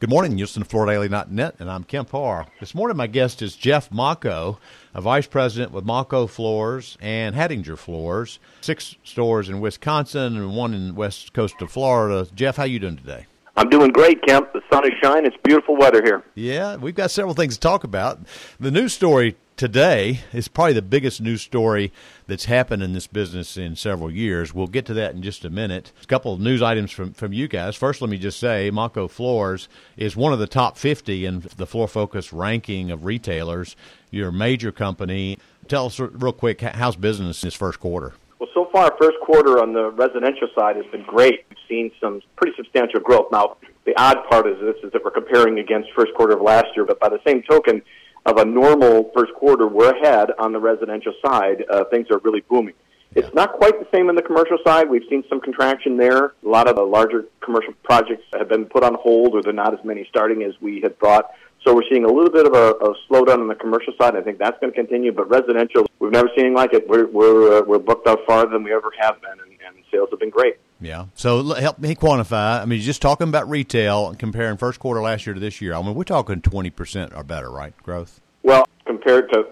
Good morning, Houston, FloorDaily.net, and I'm Kemp Harr. This morning, my guest is Jeff Mako, a vice president with Mako Floors and Hattinger Floors, six stores in Wisconsin and one in west coast of Florida. Jeff, how you doing today? I'm doing great, Kemp. The sun is shining. It's beautiful weather here. Yeah, we've got several things to talk about. The news story today is probably the biggest news story that's happened in this business in several years. We'll get to that in just a minute. A couple of news items from, from you guys. First, let me just say Mocco Floors is one of the top 50 in the Floor Focus ranking of retailers. You're a major company. Tell us real quick, how's business in this first quarter? Well, so far, first quarter on the residential side has been great. We've seen some pretty substantial growth. Now, the odd part is this is that we're comparing against first quarter of last year, but by the same token, of a normal first quarter, we're ahead on the residential side. Uh, things are really booming. It's not quite the same on the commercial side. We've seen some contraction there. A lot of the larger commercial projects have been put on hold, or they're not as many starting as we had thought. So we're seeing a little bit of a, a slowdown on the commercial side. I think that's going to continue. But residential, we've never seen like it. We're we're uh, we're booked out farther than we ever have been, and, and sales have been great. Yeah. So help me quantify. I mean, just talking about retail and comparing first quarter last year to this year. I mean, we're talking twenty percent or better, right? Growth. Well, compared to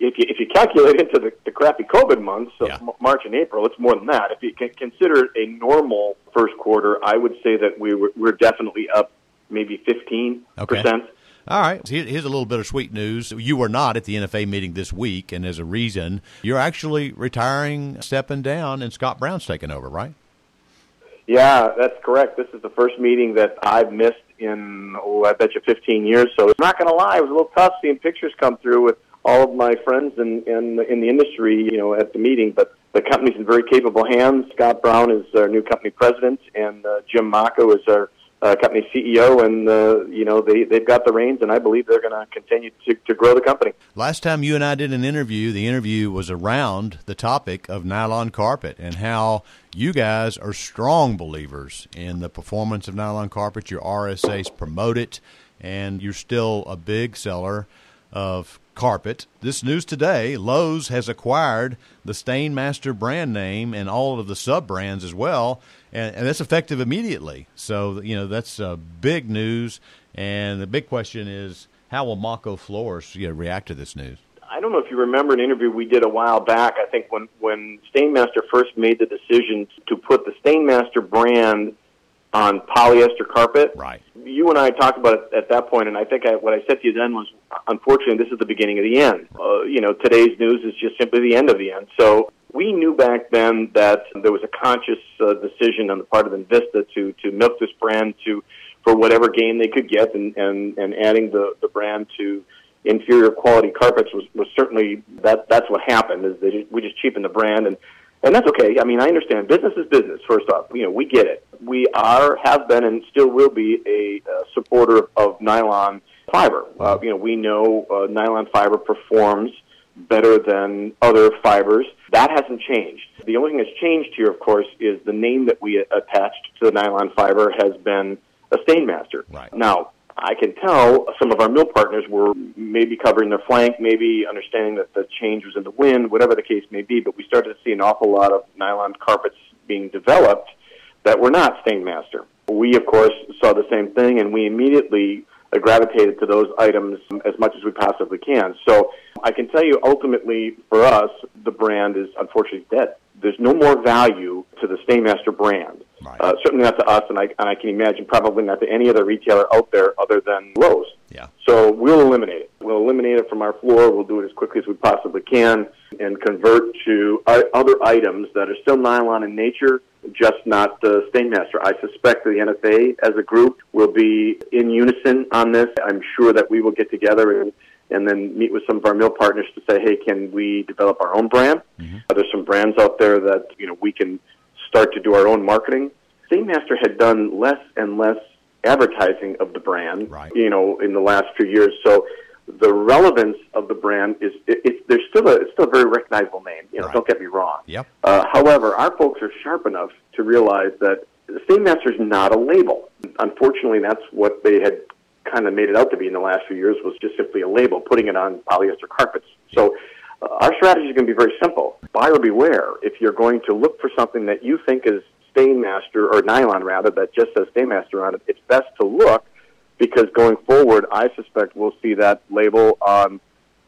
if you, if you calculate into the, the crappy COVID months of yeah. March and April, it's more than that. If you can consider a normal first quarter, I would say that we were, we're definitely up maybe 15%. Okay. All right. Here's a little bit of sweet news. You were not at the NFA meeting this week, and as a reason, you're actually retiring, stepping down, and Scott Brown's taking over, right? Yeah, that's correct. This is the first meeting that I've missed in, oh, I bet you 15 years. So I'm not going to lie, it was a little tough seeing pictures come through with all of my friends in, in, in the industry, you know, at the meeting. But the company's in very capable hands. Scott Brown is our new company president, and uh, Jim Mako is our uh, company CEO, and uh, you know they they've got the reins, and I believe they're going to continue to to grow the company. Last time you and I did an interview, the interview was around the topic of nylon carpet and how you guys are strong believers in the performance of nylon carpet. Your RSAs promote it, and you're still a big seller of carpet. This news today Lowe's has acquired the Stainmaster brand name and all of the sub brands as well, and, and that's effective immediately. So, you know, that's uh, big news. And the big question is how will Mocco Floors you know, react to this news? I don't know if you remember an interview we did a while back. I think when, when Stainmaster first made the decision to put the Stainmaster brand on polyester carpet. Right. You and I talked about it at that point, and I think I, what I said to you then was, unfortunately, this is the beginning of the end. Uh, you know, today's news is just simply the end of the end. So we knew back then that there was a conscious uh, decision on the part of Invista to to milk this brand to for whatever gain they could get, and and, and adding the the brand to inferior quality carpets was, was certainly that that's what happened. Is they just, we just cheapened the brand and and that's okay. I mean, I understand business is business. First off, you know, we get it. We are, have been, and still will be a uh, supporter of, nylon fiber. Uh, you know, we know uh, nylon fiber performs better than other fibers. That hasn't changed. The only thing that's changed here, of course, is the name that we attached to the nylon fiber has been a Stainmaster. Right. Now, I can tell some of our mill partners were maybe covering their flank, maybe understanding that the change was in the wind, whatever the case may be, but we started to see an awful lot of nylon carpets being developed that were not Stainmaster. We, of course, saw the same thing, and we immediately gravitated to those items as much as we possibly can. So I can tell you, ultimately, for us, the brand is unfortunately dead. There's no more value to the Stainmaster brand. Right. Uh, certainly not to us, and I, and I can imagine probably not to any other retailer out there other than Lowe's. Yeah. So we'll eliminate it. We'll eliminate it from our floor. We'll do it as quickly as we possibly can and convert to other items that are still nylon in nature, just not the Stainmaster. I suspect the NFA as a group will be in unison on this. I'm sure that we will get together and and then meet with some of our mill partners to say, hey, can we develop our own brand? Mm-hmm. There's some brands out there that you know we can start to do our own marketing. Stainmaster had done less and less advertising of the brand, right. you know, in the last few years. So the relevance of the brand is it, it's there's still a it's still a very recognizable name. You know, right. don't get me wrong. Yep. Uh, however, our folks are sharp enough to realize that the Stainmaster is not a label. Unfortunately, that's what they had kind of made it out to be in the last few years was just simply a label, putting it on polyester carpets. So uh, our strategy is going to be very simple. Buyer beware. If you're going to look for something that you think is Stainmaster or nylon rather that just says Stainmaster on it, it's best to look because going forward, I suspect we'll see that label on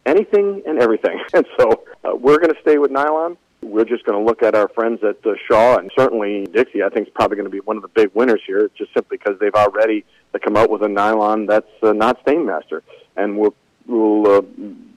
anything and everything. And so uh, we're going to stay with nylon. We're just going to look at our friends at uh, Shaw and certainly Dixie. I think is probably going to be one of the big winners here, just simply because they've already come out with a nylon that's uh, not Stainmaster, and we'll we'll uh,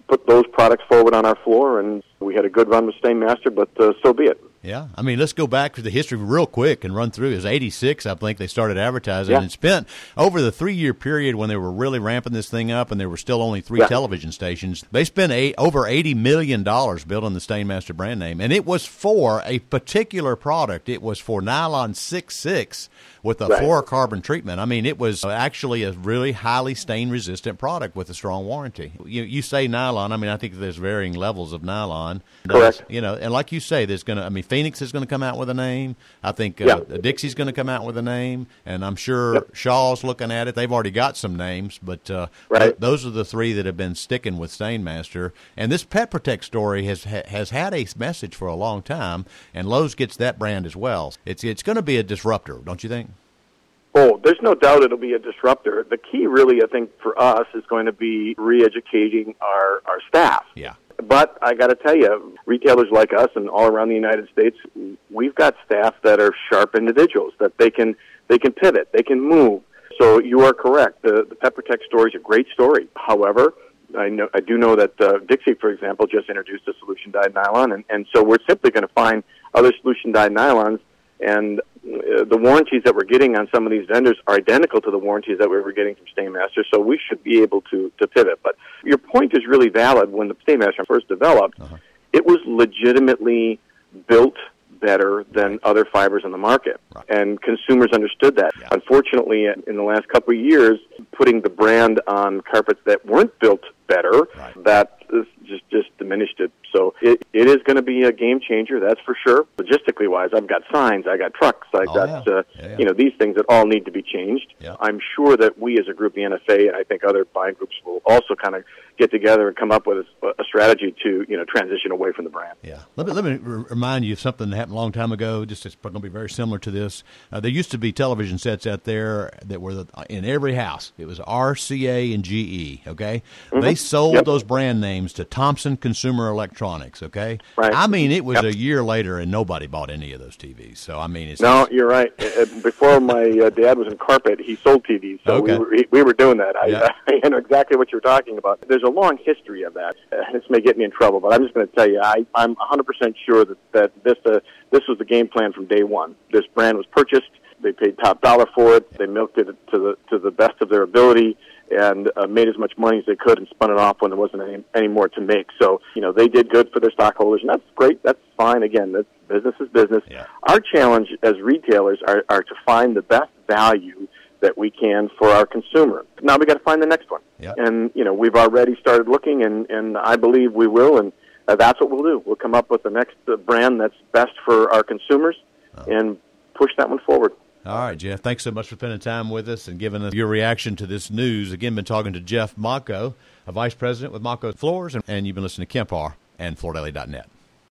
put those products forward on our floor. And we had a good run with Stainmaster, but uh, so be it. Yeah, I mean, let's go back to the history real quick and run through. It was '86, I think, they started advertising, yeah. and spent over the three-year period when they were really ramping this thing up, and there were still only three yeah. television stations. They spent eight, over eighty million dollars building the Stainmaster brand name, and it was for a particular product. It was for nylon six six with a right. fluorocarbon treatment. I mean, it was actually a really highly stain-resistant product with a strong warranty. You, you say nylon. I mean, I think there's varying levels of nylon. Correct. you know, and like you say, there's going to. I mean Phenix is going to come out with a name. I think uh, yeah. Dixie's going to come out with a name, and I'm sure yep. Shaw's looking at it. They've already got some names, but uh, right. th- those are the three that have been sticking with Stainmaster. And this Pet Protect story has ha- has had a message for a long time, and Lowe's gets that brand as well. It's it's going to be a disruptor, don't you think? Oh, there's no doubt it'll be a disruptor. The key, really, I think, for us is going to be re-educating our our staff. Yeah. But I got to tell you, retailers like us and all around the United States, we've got staff that are sharp individuals that they can they can pivot, they can move. So you are correct. The the Pet Protect story is a great story. However, I know I do know that uh, Dixie, for example, just introduced a solution dyed nylon, and, and so we're simply going to find other solution dyed nylons and uh, the warranties that we're getting on some of these vendors are identical to the warranties that we were getting from Stainmaster, so we should be able to, to pivot. But your point is really valid. When the Stainmaster first developed, uh-huh. it was legitimately built better than other fibers in the market. Right. And consumers understood that. Yeah. Unfortunately, in the last couple of years, putting the brand on carpets that weren't built better, right. that just just diminished it. So it, it is going to be a game changer, that's for sure. Logistically wise, I've got signs, I've got trucks, I oh, got yeah. Uh, yeah, yeah. you know these things that all need to be changed. Yeah. I'm sure that we as a group, the NFA, and I think other buying groups will also kind of get together and come up with a, a strategy to you know transition away from the brand. Yeah. Let me let me remind you of something that happened a long time ago. Just it's going to be very similar to this. Uh, there used to be television sets out there that were in every house. It was RCA and GE. Okay, mm-hmm. they sold yep. those brand names to Thomson Consumer Electronics. Okay, right. I mean, it was yep. a year later, and nobody bought any of those TVs. So I mean, it's no, you're right. Before my uh, dad was in carpet, he sold TVs, so okay. we were we were doing that. I, yeah. I know exactly what you're talking about. There's a long history of that. Uh, this may get me in trouble, but I'm just going to tell you, I, I'm 100% sure that that this uh, this was the game plan from day one. This brand was purchased. They paid top dollar for it. They milked it to the to the best of their ability and uh, made as much money as they could and spun it off when there wasn't any, any more to make. So, you know, they did good for their stockholders, and that's great. That's fine. Again, that's, business is business. Yeah. Our challenge as retailers are, are to find the best value that we can for our consumer. Now we got to find the next one. Yeah. And, you know, we've already started looking, and, and I believe we will, and uh, that's what we'll do. We'll come up with the next uh, brand that's best for our consumers uh-huh. and push that one forward. All right, Jeff. Thanks so much for spending time with us and giving us your reaction to this news. Again, been talking to Jeff Mocco, a vice president with Mocco Floors, and, you've been listening to Kemp and FloorDaily.net.